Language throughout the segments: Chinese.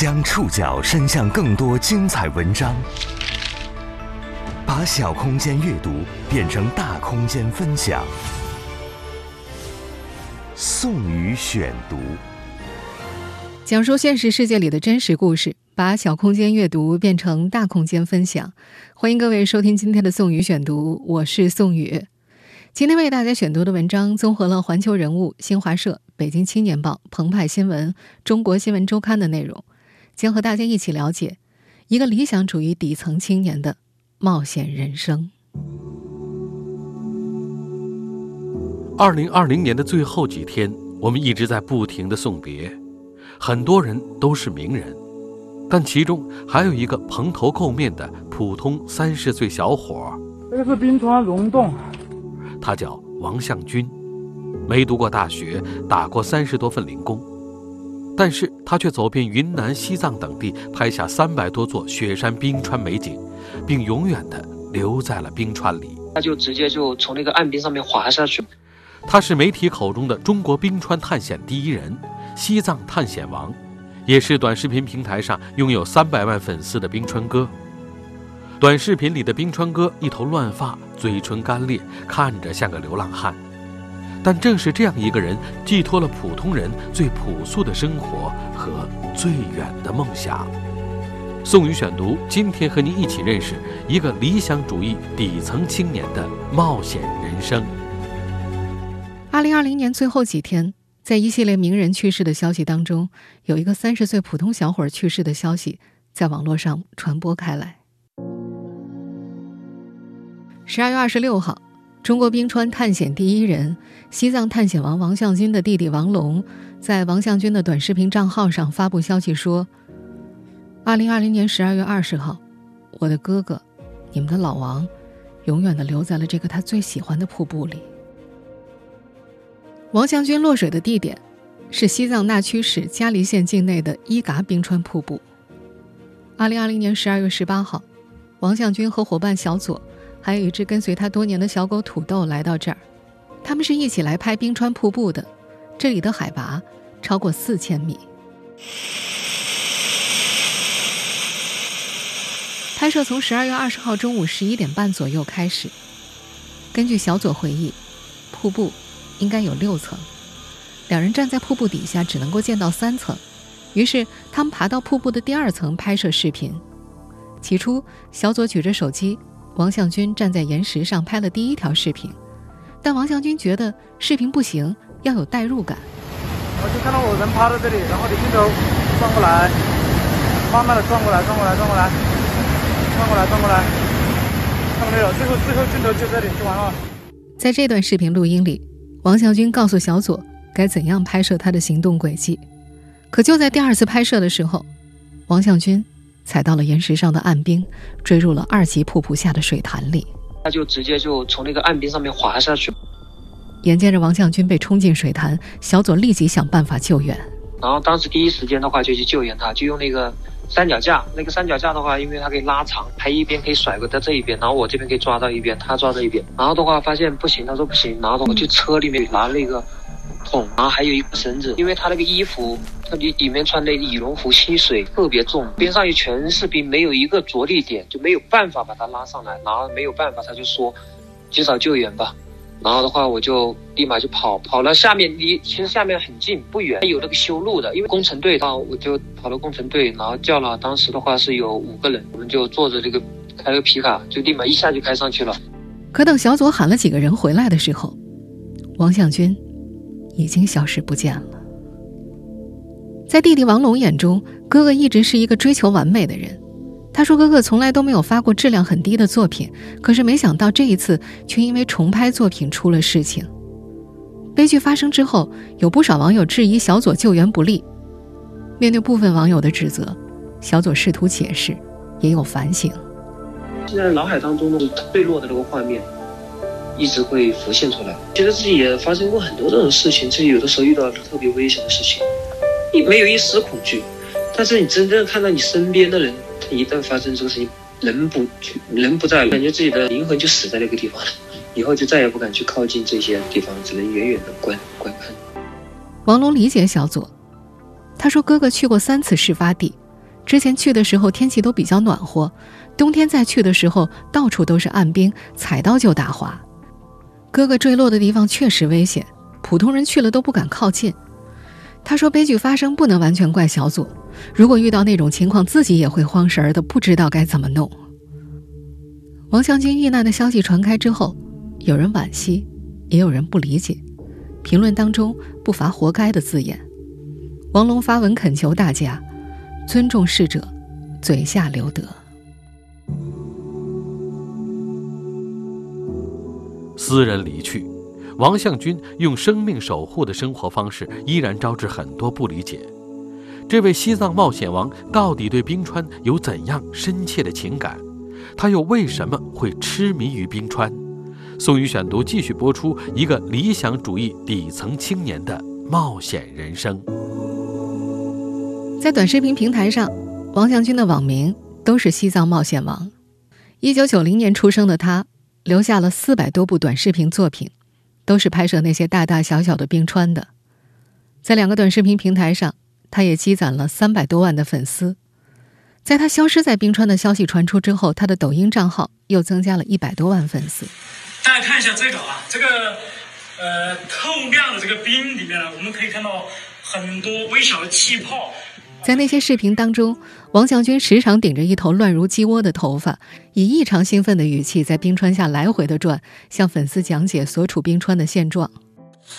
将触角伸向更多精彩文章，把小空间阅读变成大空间分享。宋宇选读，讲述现实世界里的真实故事，把小空间阅读变成大空间分享。欢迎各位收听今天的宋宇选读，我是宋宇。今天为大家选读的文章综合了《环球人物》、新华社、北京青年报、澎湃新闻、中国新闻周刊的内容。将和大家一起了解一个理想主义底层青年的冒险人生。二零二零年的最后几天，我们一直在不停的送别，很多人都是名人，但其中还有一个蓬头垢面的普通三十岁小伙。这是冰川溶洞，他叫王向军，没读过大学，打过三十多份零工。但是他却走遍云南、西藏等地，拍下三百多座雪山冰川美景，并永远的留在了冰川里。他就直接就从那个岸边上面滑下去。他是媒体口中的中国冰川探险第一人，西藏探险王，也是短视频平台上拥有三百万粉丝的冰川哥。短视频里的冰川哥一头乱发，嘴唇干裂，看着像个流浪汉。但正是这样一个人，寄托了普通人最朴素的生活和最远的梦想。宋宇选读，今天和您一起认识一个理想主义底层青年的冒险人生。二零二零年最后几天，在一系列名人去世的消息当中，有一个三十岁普通小伙去世的消息在网络上传播开来。十二月二十六号。中国冰川探险第一人、西藏探险王王向军的弟弟王龙，在王向军的短视频账号上发布消息说：“二零二零年十二月二十号，我的哥哥，你们的老王，永远的留在了这个他最喜欢的瀑布里。”王向军落水的地点是西藏那曲市嘉黎县境内的伊嘎冰川瀑布。二零二零年十二月十八号，王向军和伙伴小左。还有一只跟随他多年的小狗土豆来到这儿，他们是一起来拍冰川瀑布的。这里的海拔超过四千米。拍摄从十二月二十号中午十一点半左右开始。根据小左回忆，瀑布应该有六层，两人站在瀑布底下只能够见到三层，于是他们爬到瀑布的第二层拍摄视频。起初，小左举着手机。王向军站在岩石上拍了第一条视频，但王向军觉得视频不行，要有代入感。我就看到我人趴在这里，然后你镜头转过来，慢慢的转过来，转过来，转过来，转过来，转过来，看到没有？最后最后镜头就这里就完了。在这段视频录音里，王向军告诉小左该怎样拍摄他的行动轨迹，可就在第二次拍摄的时候，王向军。踩到了岩石上的岸冰，坠入了二级瀑布下的水潭里。他就直接就从那个岸冰上面滑下去。眼见着王向军被冲进水潭，小左立即想办法救援。然后当时第一时间的话就去救援他，就用那个三脚架。那个三脚架的话，因为它可以拉长，他一边可以甩过在这一边，然后我这边可以抓到一边，他抓到一边。然后的话发现不行，他说不行，然后我去车里面拿那个。桶，然后还有一个绳子，因为他那个衣服，他里里面穿的羽绒服吸水特别重，边上也全是冰，没有一个着力点，就没有办法把他拉上来。然后没有办法，他就说，减少救援吧。然后的话，我就立马就跑，跑了下面离其实下面很近不远，有那个修路的，因为工程队，然后我就跑到工程队，然后叫了，当时的话是有五个人，我们就坐着这个开了个皮卡，就立马一下就开上去了。可等小左喊了几个人回来的时候，王向军。已经消失不见了。在弟弟王龙眼中，哥哥一直是一个追求完美的人。他说：“哥哥从来都没有发过质量很低的作品，可是没想到这一次却因为重拍作品出了事情。”悲剧发生之后，有不少网友质疑小左救援不力。面对部分网友的指责，小左试图解释，也有反省。现在脑海当中的坠落的那个画面。一直会浮现出来，觉得自己也发生过很多这种事情，自己有的时候遇到特别危险的事情，一没有一丝恐惧。但是你真正看到你身边的人，他一旦发生这个事情，人不人不在了，感觉自己的灵魂就死在那个地方了，以后就再也不敢去靠近这些地方，只能远远的观观看。王龙理解小左，他说哥哥去过三次事发地，之前去的时候天气都比较暖和，冬天再去的时候到处都是暗冰，踩到就打滑。哥哥坠落的地方确实危险，普通人去了都不敢靠近。他说：“悲剧发生不能完全怪小组，如果遇到那种情况，自己也会慌神儿的，不知道该怎么弄。”王向军遇难的消息传开之后，有人惋惜，也有人不理解，评论当中不乏“活该”的字眼。王龙发文恳求大家尊重逝者，嘴下留德。私人离去。王向军用生命守护的生活方式，依然招致很多不理解。这位西藏冒险王到底对冰川有怎样深切的情感？他又为什么会痴迷于冰川？宋宇选读继续播出一个理想主义底层青年的冒险人生。在短视频平台上，王向军的网名都是“西藏冒险王”。一九九零年出生的他，留下了四百多部短视频作品。都是拍摄那些大大小小的冰川的，在两个短视频平台上，他也积攒了三百多万的粉丝。在他消失在冰川的消息传出之后，他的抖音账号又增加了一百多万粉丝。大家看一下这个啊，这个呃透亮的这个冰里面呢，我们可以看到很多微小的气泡。在那些视频当中，王向军时常顶着一头乱如鸡窝的头发，以异常兴奋的语气在冰川下来回的转，向粉丝讲解所处冰川的现状。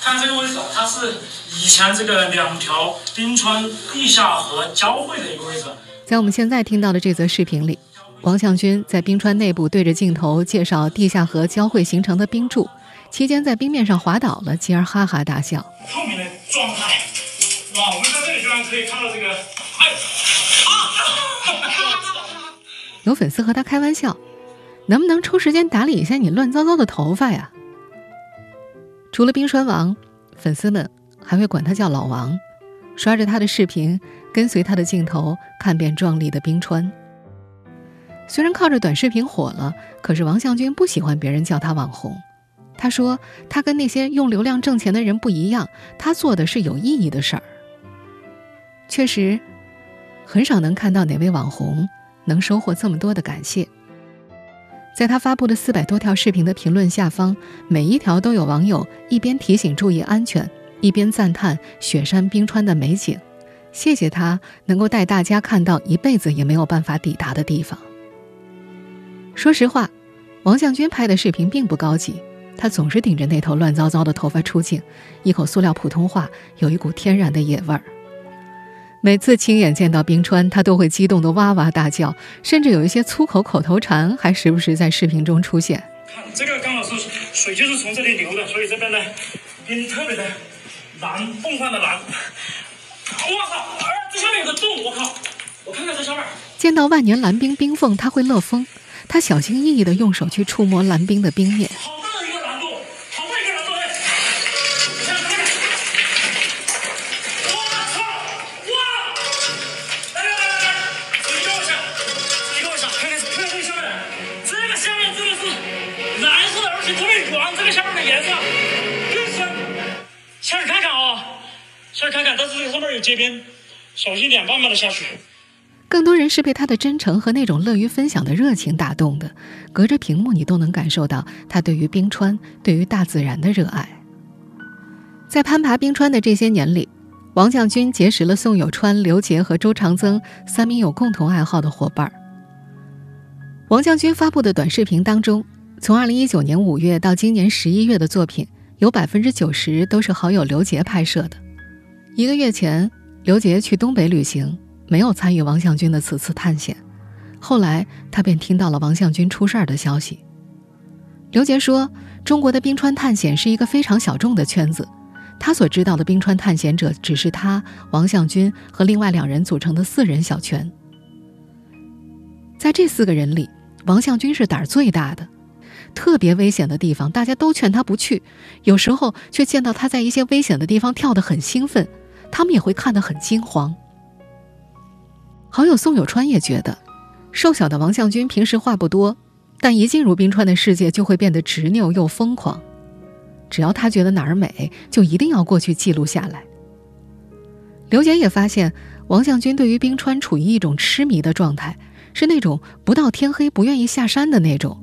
看这个位置，它是以前这个两条冰川地下河交汇的一个位置。在我们现在听到的这则视频里，王向军在冰川内部对着镜头介绍地下河交汇形成的冰柱，期间在冰面上滑倒了，继而哈哈大笑。透明的状态，哇！我们在这里居然可以看到这个。有粉丝和他开玩笑：“能不能抽时间打理一下你乱糟糟的头发呀？”除了冰川王，粉丝们还会管他叫老王，刷着他的视频，跟随他的镜头，看遍壮丽的冰川。虽然靠着短视频火了，可是王向军不喜欢别人叫他网红。他说：“他跟那些用流量挣钱的人不一样，他做的是有意义的事儿。”确实。很少能看到哪位网红能收获这么多的感谢。在他发布的四百多条视频的评论下方，每一条都有网友一边提醒注意安全，一边赞叹雪山冰川的美景。谢谢他能够带大家看到一辈子也没有办法抵达的地方。说实话，王向军拍的视频并不高级，他总是顶着那头乱糟糟的头发出镜，一口塑料普通话，有一股天然的野味儿。每次亲眼见到冰川，他都会激动得哇哇大叫，甚至有一些粗口口头禅还时不时在视频中出现。看这个刚好是水就是从这里流的，所以这边呢冰特别的蓝，凤凰的蓝。我靠！这下面有个洞，我靠！我看看这下面。见到万年蓝冰冰缝，他会乐疯。他小心翼翼地用手去触摸蓝冰的冰面。看看，但是这上面有结冰，小心点，慢慢的下去。更多人是被他的真诚和那种乐于分享的热情打动的，隔着屏幕你都能感受到他对于冰川、对于大自然的热爱。在攀爬冰川的这些年里，王向军结识了宋友川、刘杰和周长增三名有共同爱好的伙伴。王向军发布的短视频当中，从2019年5月到今年11月的作品，有90%都是好友刘杰拍摄的。一个月前，刘杰去东北旅行，没有参与王向军的此次探险。后来，他便听到了王向军出事儿的消息。刘杰说：“中国的冰川探险是一个非常小众的圈子，他所知道的冰川探险者只是他、王向军和另外两人组成的四人小圈。在这四个人里，王向军是胆儿最大的。”特别危险的地方，大家都劝他不去，有时候却见到他在一些危险的地方跳得很兴奋。他们也会看得很惊慌。好友宋友川也觉得，瘦小的王向军平时话不多，但一进入冰川的世界就会变得执拗又疯狂。只要他觉得哪儿美，就一定要过去记录下来。刘杰也发现，王向军对于冰川处于一种痴迷的状态，是那种不到天黑不愿意下山的那种。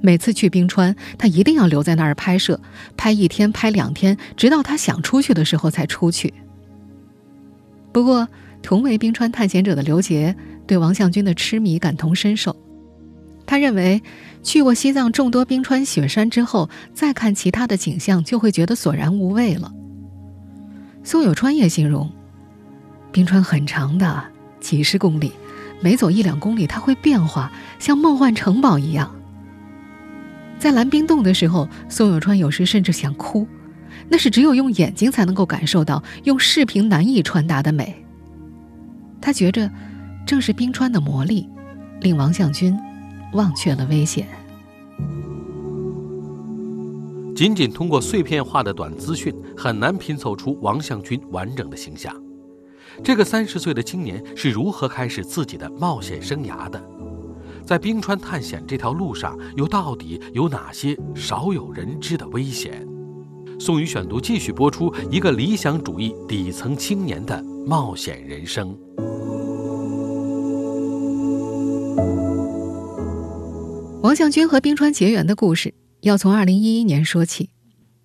每次去冰川，他一定要留在那儿拍摄，拍一天，拍两天，直到他想出去的时候才出去。不过，同为冰川探险者的刘杰对王向军的痴迷感同身受。他认为，去过西藏众多冰川雪山之后，再看其他的景象，就会觉得索然无味了。宋有川也形容。冰川很长的，几十公里，每走一两公里，它会变化，像梦幻城堡一样。在蓝冰洞的时候，宋有川有时甚至想哭，那是只有用眼睛才能够感受到，用视频难以传达的美。他觉着，正是冰川的魔力，令王向军忘却了危险。仅仅通过碎片化的短资讯，很难拼凑出王向军完整的形象。这个三十岁的青年是如何开始自己的冒险生涯的？在冰川探险这条路上，又到底有哪些少有人知的危险？宋宇选读继续播出一个理想主义底层青年的冒险人生。王向军和冰川结缘的故事要从二零一一年说起，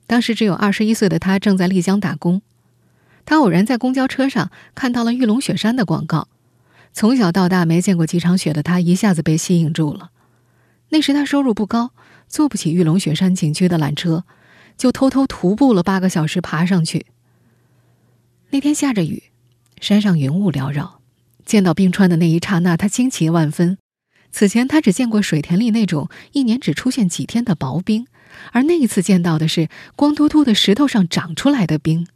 当时只有二十一岁的他正在丽江打工。他偶然在公交车上看到了玉龙雪山的广告，从小到大没见过几场雪的他一下子被吸引住了。那时他收入不高，坐不起玉龙雪山景区的缆车，就偷偷徒步了八个小时爬上去。那天下着雨，山上云雾缭绕，见到冰川的那一刹那，他惊奇万分。此前他只见过水田里那种一年只出现几天的薄冰，而那一次见到的是光秃秃的石头上长出来的冰。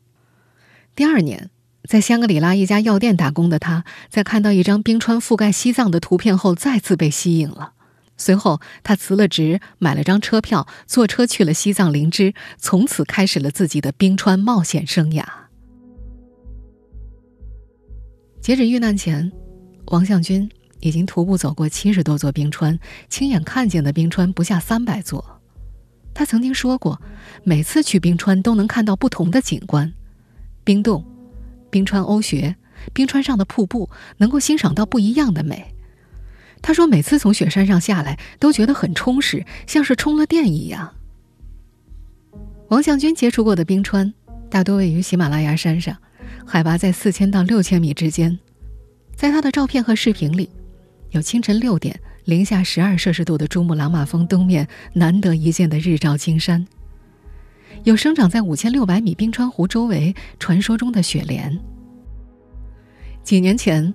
第二年，在香格里拉一家药店打工的他，在看到一张冰川覆盖西藏的图片后，再次被吸引了。随后，他辞了职，买了张车票，坐车去了西藏林芝，从此开始了自己的冰川冒险生涯。截止遇难前，王向军已经徒步走过七十多座冰川，亲眼看见的冰川不下三百座。他曾经说过，每次去冰川都能看到不同的景观。冰洞、冰川欧穴、冰川上的瀑布，能够欣赏到不一样的美。他说，每次从雪山上下来，都觉得很充实，像是充了电一样。王向军接触过的冰川，大多位于喜马拉雅山上，海拔在四千到六千米之间。在他的照片和视频里，有清晨六点零下十二摄氏度的珠穆朗玛峰东面难得一见的日照金山。有生长在五千六百米冰川湖周围传说中的雪莲。几年前，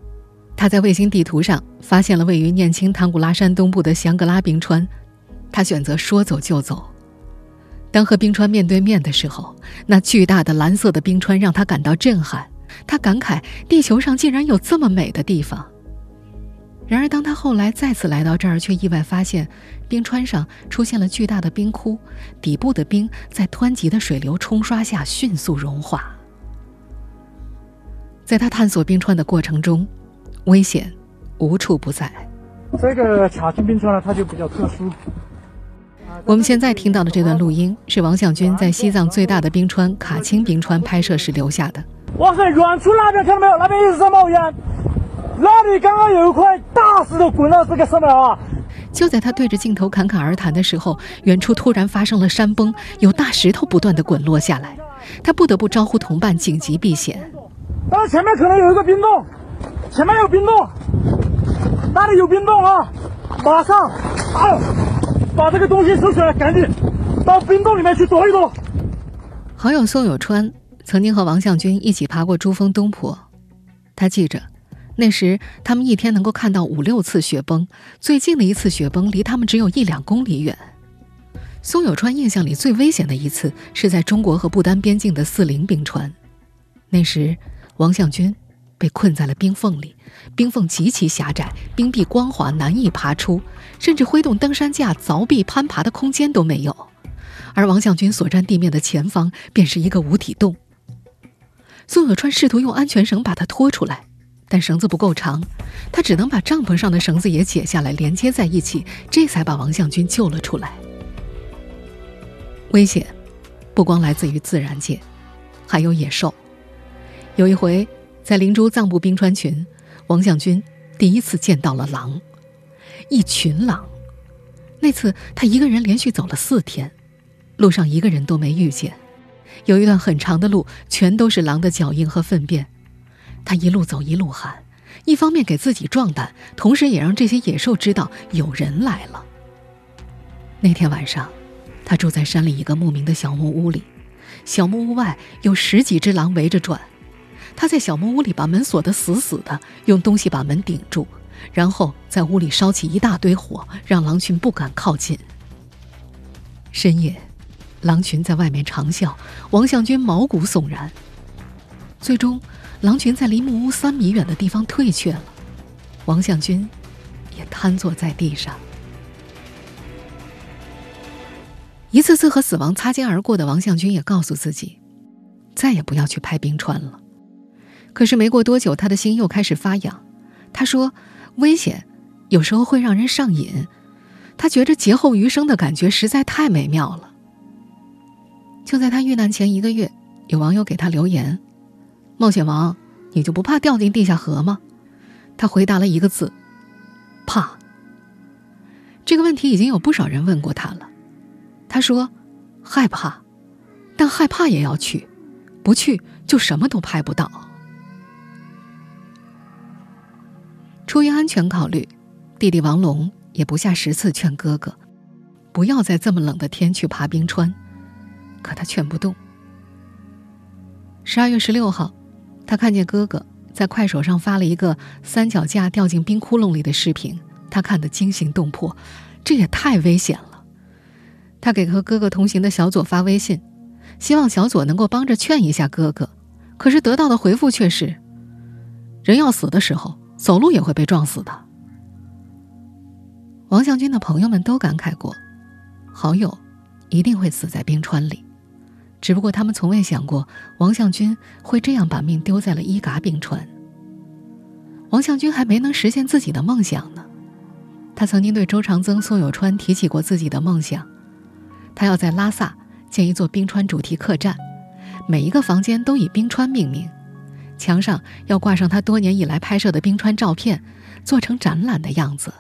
他在卫星地图上发现了位于念青唐古拉山东部的香格拉冰川，他选择说走就走。当和冰川面对面的时候，那巨大的蓝色的冰川让他感到震撼，他感慨地球上竟然有这么美的地方。然而，当他后来再次来到这儿，却意外发现，冰川上出现了巨大的冰窟，底部的冰在湍急的水流冲刷下迅速融化。在他探索冰川的过程中，危险无处不在。这个卡钦冰川呢，它就比较特殊。我们现在听到的这段录音是王向军在西藏最大的冰川卡钦冰川拍摄时留下的。哇，塞远处那边看到没有？那边一直在冒烟。那里刚刚有一块大石头滚到这个上面啊！就在他对着镜头侃侃而谈的时候，远处突然发生了山崩，有大石头不断的滚落下来，他不得不招呼同伴紧急避险。那前面可能有一个冰洞，前面有冰洞，那里有冰洞啊！马上，啊，把这个东西收起来，赶紧到冰洞里面去躲一躲。好友宋有川曾经和王向军一起爬过珠峰东坡，他记着。那时，他们一天能够看到五六次雪崩，最近的一次雪崩离他们只有一两公里远。宋有川印象里最危险的一次是在中国和不丹边境的四零冰川，那时王向军被困在了冰缝里，冰缝极其狭窄，冰壁光滑，难以爬出，甚至挥动登山架凿壁攀爬的空间都没有。而王向军所站地面的前方便是一个无底洞。宋有川试图用安全绳把他拖出来。但绳子不够长，他只能把帐篷上的绳子也解下来连接在一起，这才把王向军救了出来。危险不光来自于自然界，还有野兽。有一回，在灵珠藏布冰川群，王向军第一次见到了狼，一群狼。那次他一个人连续走了四天，路上一个人都没遇见。有一段很长的路，全都是狼的脚印和粪便。他一路走一路喊，一方面给自己壮胆，同时也让这些野兽知道有人来了。那天晚上，他住在山里一个牧民的小木屋里，小木屋外有十几只狼围着转。他在小木屋里把门锁得死死的，用东西把门顶住，然后在屋里烧起一大堆火，让狼群不敢靠近。深夜。狼群在外面长啸，王向军毛骨悚然。最终，狼群在离木屋三米远的地方退却了，王向军也瘫坐在地上。一次次和死亡擦肩而过的王向军也告诉自己，再也不要去拍冰川了。可是没过多久，他的心又开始发痒。他说：“危险有时候会让人上瘾。”他觉着劫后余生的感觉实在太美妙了。就在他遇难前一个月，有网友给他留言：“冒险王，你就不怕掉进地下河吗？”他回答了一个字：“怕。”这个问题已经有不少人问过他了。他说：“害怕，但害怕也要去，不去就什么都拍不到。”出于安全考虑，弟弟王龙也不下十次劝哥哥，不要在这么冷的天去爬冰川。可他劝不动。十二月十六号，他看见哥哥在快手上发了一个三脚架掉进冰窟窿里的视频，他看得惊心动魄，这也太危险了。他给和哥哥同行的小左发微信，希望小左能够帮着劝一下哥哥，可是得到的回复却是：人要死的时候，走路也会被撞死的。王向军的朋友们都感慨过，好友一定会死在冰川里。只不过他们从未想过，王向军会这样把命丢在了伊嘎冰川。王向军还没能实现自己的梦想呢。他曾经对周长增、宋有川提起过自己的梦想，他要在拉萨建一座冰川主题客栈，每一个房间都以冰川命名，墙上要挂上他多年以来拍摄的冰川照片，做成展览的样子。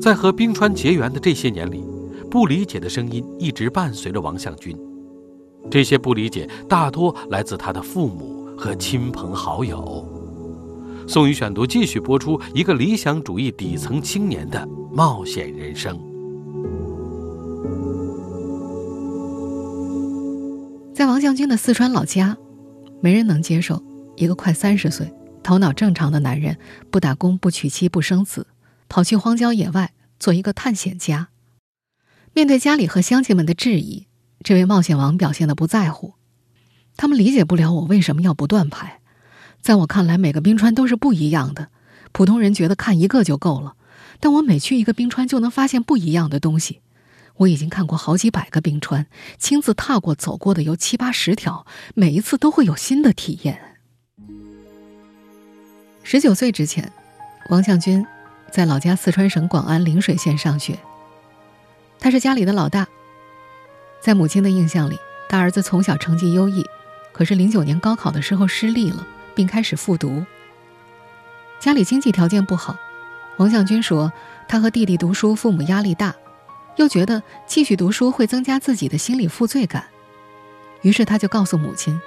在和冰川结缘的这些年里。不理解的声音一直伴随着王向军，这些不理解大多来自他的父母和亲朋好友。宋宇选读继续播出一个理想主义底层青年的冒险人生。在王向军的四川老家，没人能接受一个快三十岁、头脑正常的男人不打工、不娶妻、不生子，跑去荒郊野外做一个探险家。面对家里和乡亲们的质疑，这位冒险王表现的不在乎。他们理解不了我为什么要不断拍。在我看来，每个冰川都是不一样的。普通人觉得看一个就够了，但我每去一个冰川就能发现不一样的东西。我已经看过好几百个冰川，亲自踏过、走过的有七八十条，每一次都会有新的体验。十九岁之前，王向军在老家四川省广安陵水县上学。他是家里的老大，在母亲的印象里，大儿子从小成绩优异，可是零九年高考的时候失利了，并开始复读。家里经济条件不好，王向军说他和弟弟读书，父母压力大，又觉得继续读书会增加自己的心理负罪感，于是他就告诉母亲：“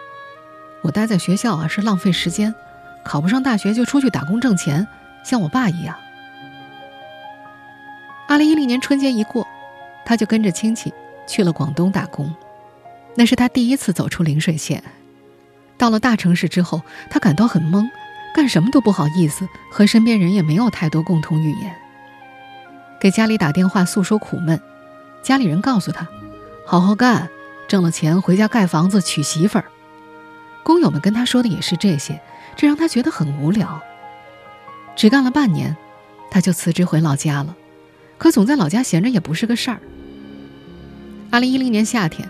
我待在学校啊是浪费时间，考不上大学就出去打工挣钱，像我爸一样。”二零一零年春节一过。他就跟着亲戚去了广东打工，那是他第一次走出陵水县。到了大城市之后，他感到很懵，干什么都不好意思，和身边人也没有太多共同语言。给家里打电话诉说苦闷，家里人告诉他：“好好干，挣了钱回家盖房子娶媳妇儿。”工友们跟他说的也是这些，这让他觉得很无聊。只干了半年，他就辞职回老家了。可总在老家闲着也不是个事儿。二零一零年夏天，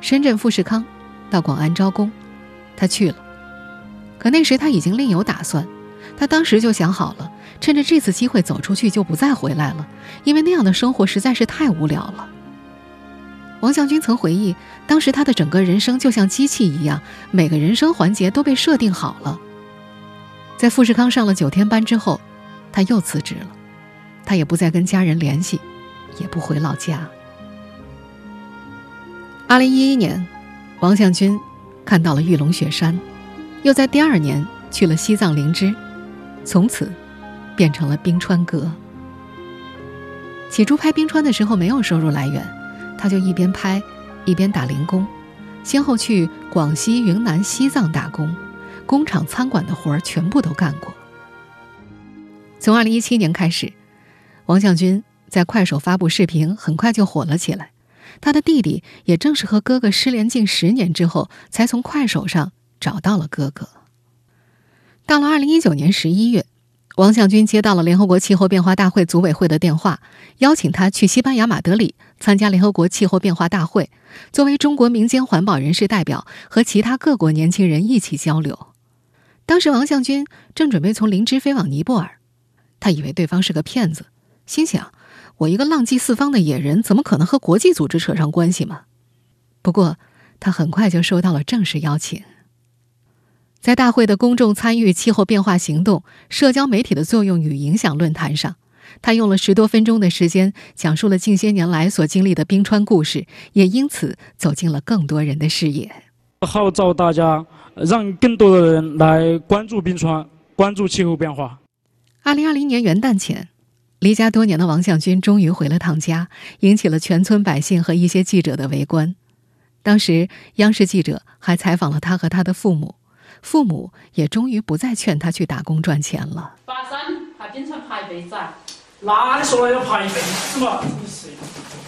深圳富士康到广安招工，他去了。可那时他已经另有打算，他当时就想好了，趁着这次机会走出去就不再回来了，因为那样的生活实在是太无聊了。王向军曾回忆，当时他的整个人生就像机器一样，每个人生环节都被设定好了。在富士康上了九天班之后，他又辞职了，他也不再跟家人联系，也不回老家。二零一一年，王向军看到了玉龙雪山，又在第二年去了西藏灵芝，从此变成了冰川哥。起初拍冰川的时候没有收入来源。他就一边拍，一边打零工，先后去广西、云南、西藏打工，工厂、餐馆的活儿全部都干过。从二零一七年开始，王向军在快手发布视频，很快就火了起来。他的弟弟也正是和哥哥失联近十年之后，才从快手上找到了哥哥。到了二零一九年十一月。王向军接到了联合国气候变化大会组委会的电话，邀请他去西班牙马德里参加联合国气候变化大会，作为中国民间环保人士代表和其他各国年轻人一起交流。当时王向军正准备从林芝飞往尼泊尔，他以为对方是个骗子，心想：我一个浪迹四方的野人，怎么可能和国际组织扯上关系嘛？不过他很快就收到了正式邀请。在大会的公众参与气候变化行动、社交媒体的作用与影响论坛上，他用了十多分钟的时间讲述了近些年来所经历的冰川故事，也因此走进了更多人的视野。号召大家，让更多的人来关注冰川，关注气候变化。二零二零年元旦前，离家多年的王向军终于回了趟家，引起了全村百姓和一些记者的围观。当时，央视记者还采访了他和他的父母。父母也终于不再劝他去打工赚钱了。爬山还经常爬一辈子啊？那你说了要爬一辈子嘛？真是。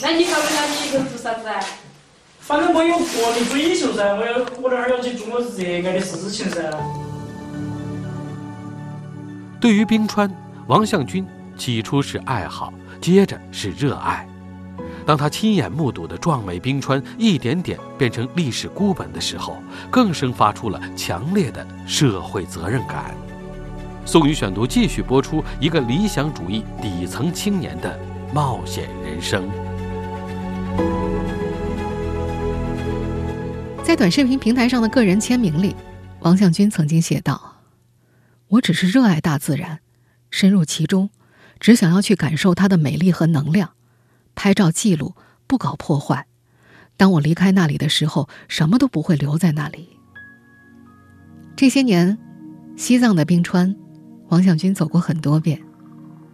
那你考虑下你一个人做啥子啊？反正我有个人追求噻，我要我那儿要去做我热爱的事情噻。对于冰川，王向军起初是爱好，接着是热爱。当他亲眼目睹的壮美冰川一点点变成历史孤本的时候，更生发出了强烈的社会责任感。宋宇选读继续播出一个理想主义底层青年的冒险人生。在短视频平台上的个人签名里，王向军曾经写道：“我只是热爱大自然，深入其中，只想要去感受它的美丽和能量。”拍照记录，不搞破坏。当我离开那里的时候，什么都不会留在那里。这些年，西藏的冰川，王向军走过很多遍。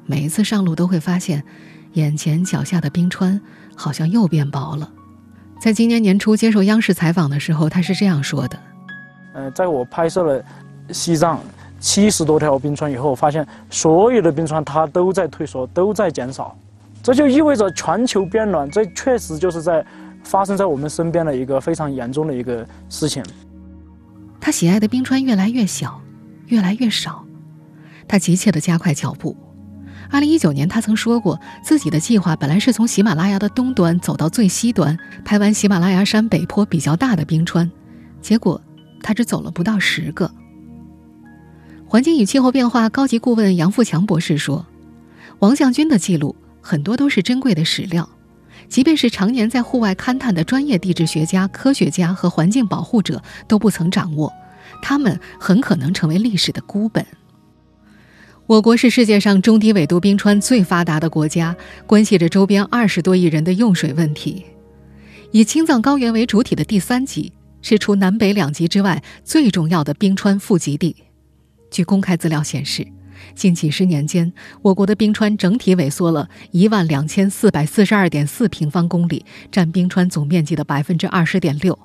每一次上路，都会发现，眼前脚下的冰川好像又变薄了。在今年年初接受央视采访的时候，他是这样说的：“呃，在我拍摄了西藏七十多条冰川以后，发现所有的冰川它都在退缩，都在减少。”这就意味着全球变暖，这确实就是在发生在我们身边的一个非常严重的一个事情。他喜爱的冰川越来越小，越来越少，他急切地加快脚步。二零一九年，他曾说过，自己的计划本来是从喜马拉雅的东端走到最西端，拍完喜马拉雅山北坡比较大的冰川，结果他只走了不到十个。环境与气候变化高级顾问杨富强博士说：“王向军的记录。”很多都是珍贵的史料，即便是常年在户外勘探的专业地质学家、科学家和环境保护者都不曾掌握，他们很可能成为历史的孤本。我国是世界上中低纬度冰川最发达的国家，关系着周边二十多亿人的用水问题。以青藏高原为主体的第三极是除南北两极之外最重要的冰川富集地。据公开资料显示。近几十年间，我国的冰川整体萎缩了一万两千四百四十二点四平方公里，占冰川总面积的百分之二十点六。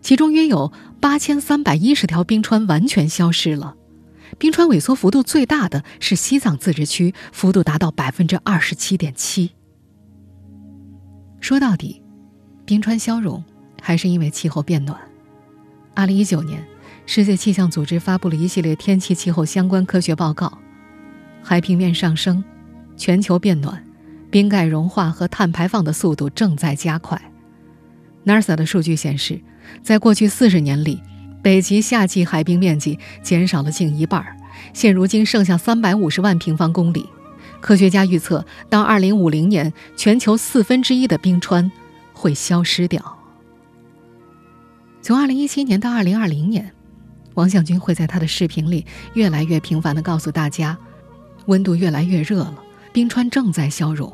其中约有八千三百一十条冰川完全消失了。冰川萎缩幅度最大的是西藏自治区，幅度达到百分之二十七点七。说到底，冰川消融还是因为气候变暖。二零一九年。世界气象组织发布了一系列天气气候相关科学报告，海平面上升，全球变暖，冰盖融化和碳排放的速度正在加快。NASA 的数据显示，在过去四十年里，北极夏季海冰面积减少了近一半，现如今剩下三百五十万平方公里。科学家预测，到二零五零年，全球四分之一的冰川会消失掉。从二零一七年到二零二零年，王向军会在他的视频里越来越频繁的告诉大家，温度越来越热了，冰川正在消融，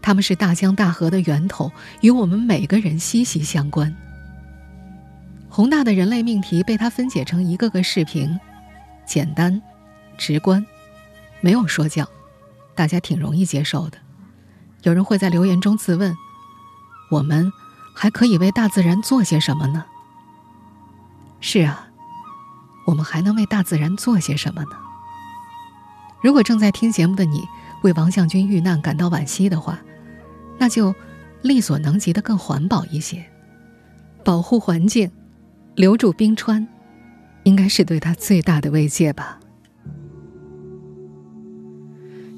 它们是大江大河的源头，与我们每个人息息相关。宏大的人类命题被他分解成一个个视频，简单、直观，没有说教，大家挺容易接受的。有人会在留言中自问：我们还可以为大自然做些什么呢？是啊，我们还能为大自然做些什么呢？如果正在听节目的你为王向军遇难感到惋惜的话，那就力所能及的更环保一些，保护环境。留住冰川，应该是对他最大的慰藉吧。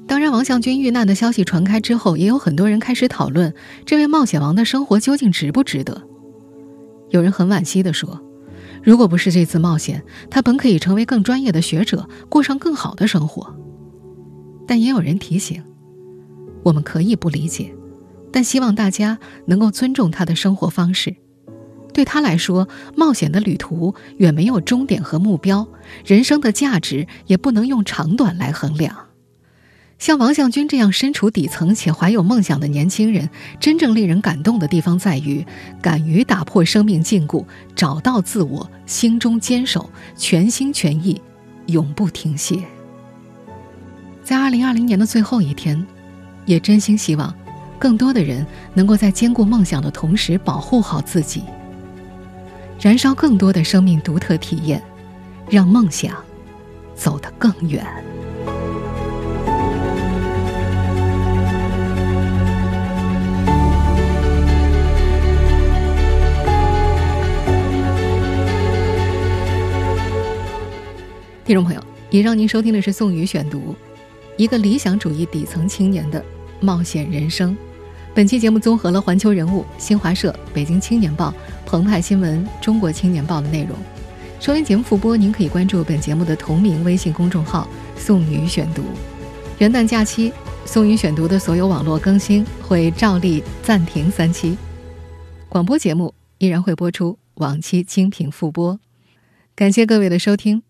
当然，王向军遇难的消息传开之后，也有很多人开始讨论这位冒险王的生活究竟值不值得。有人很惋惜地说：“如果不是这次冒险，他本可以成为更专业的学者，过上更好的生活。”但也有人提醒：“我们可以不理解，但希望大家能够尊重他的生活方式。”对他来说，冒险的旅途远没有终点和目标，人生的价值也不能用长短来衡量。像王向军这样身处底层且怀有梦想的年轻人，真正令人感动的地方在于，敢于打破生命禁锢，找到自我，心中坚守，全心全意，永不停歇。在二零二零年的最后一天，也真心希望，更多的人能够在兼顾梦想的同时，保护好自己。燃烧更多的生命独特体验，让梦想走得更远。听众朋友，以上您收听的是宋宇选读，一个理想主义底层青年的冒险人生。本期节目综合了《环球人物》、新华社、北京青年报、澎湃新闻、中国青年报的内容。收听节目复播，您可以关注本节目的同名微信公众号“宋宇选读”。元旦假期，宋宇选读的所有网络更新会照例暂停三期，广播节目依然会播出往期精品复播。感谢各位的收听，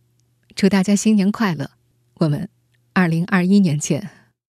祝大家新年快乐！我们二零二一年见。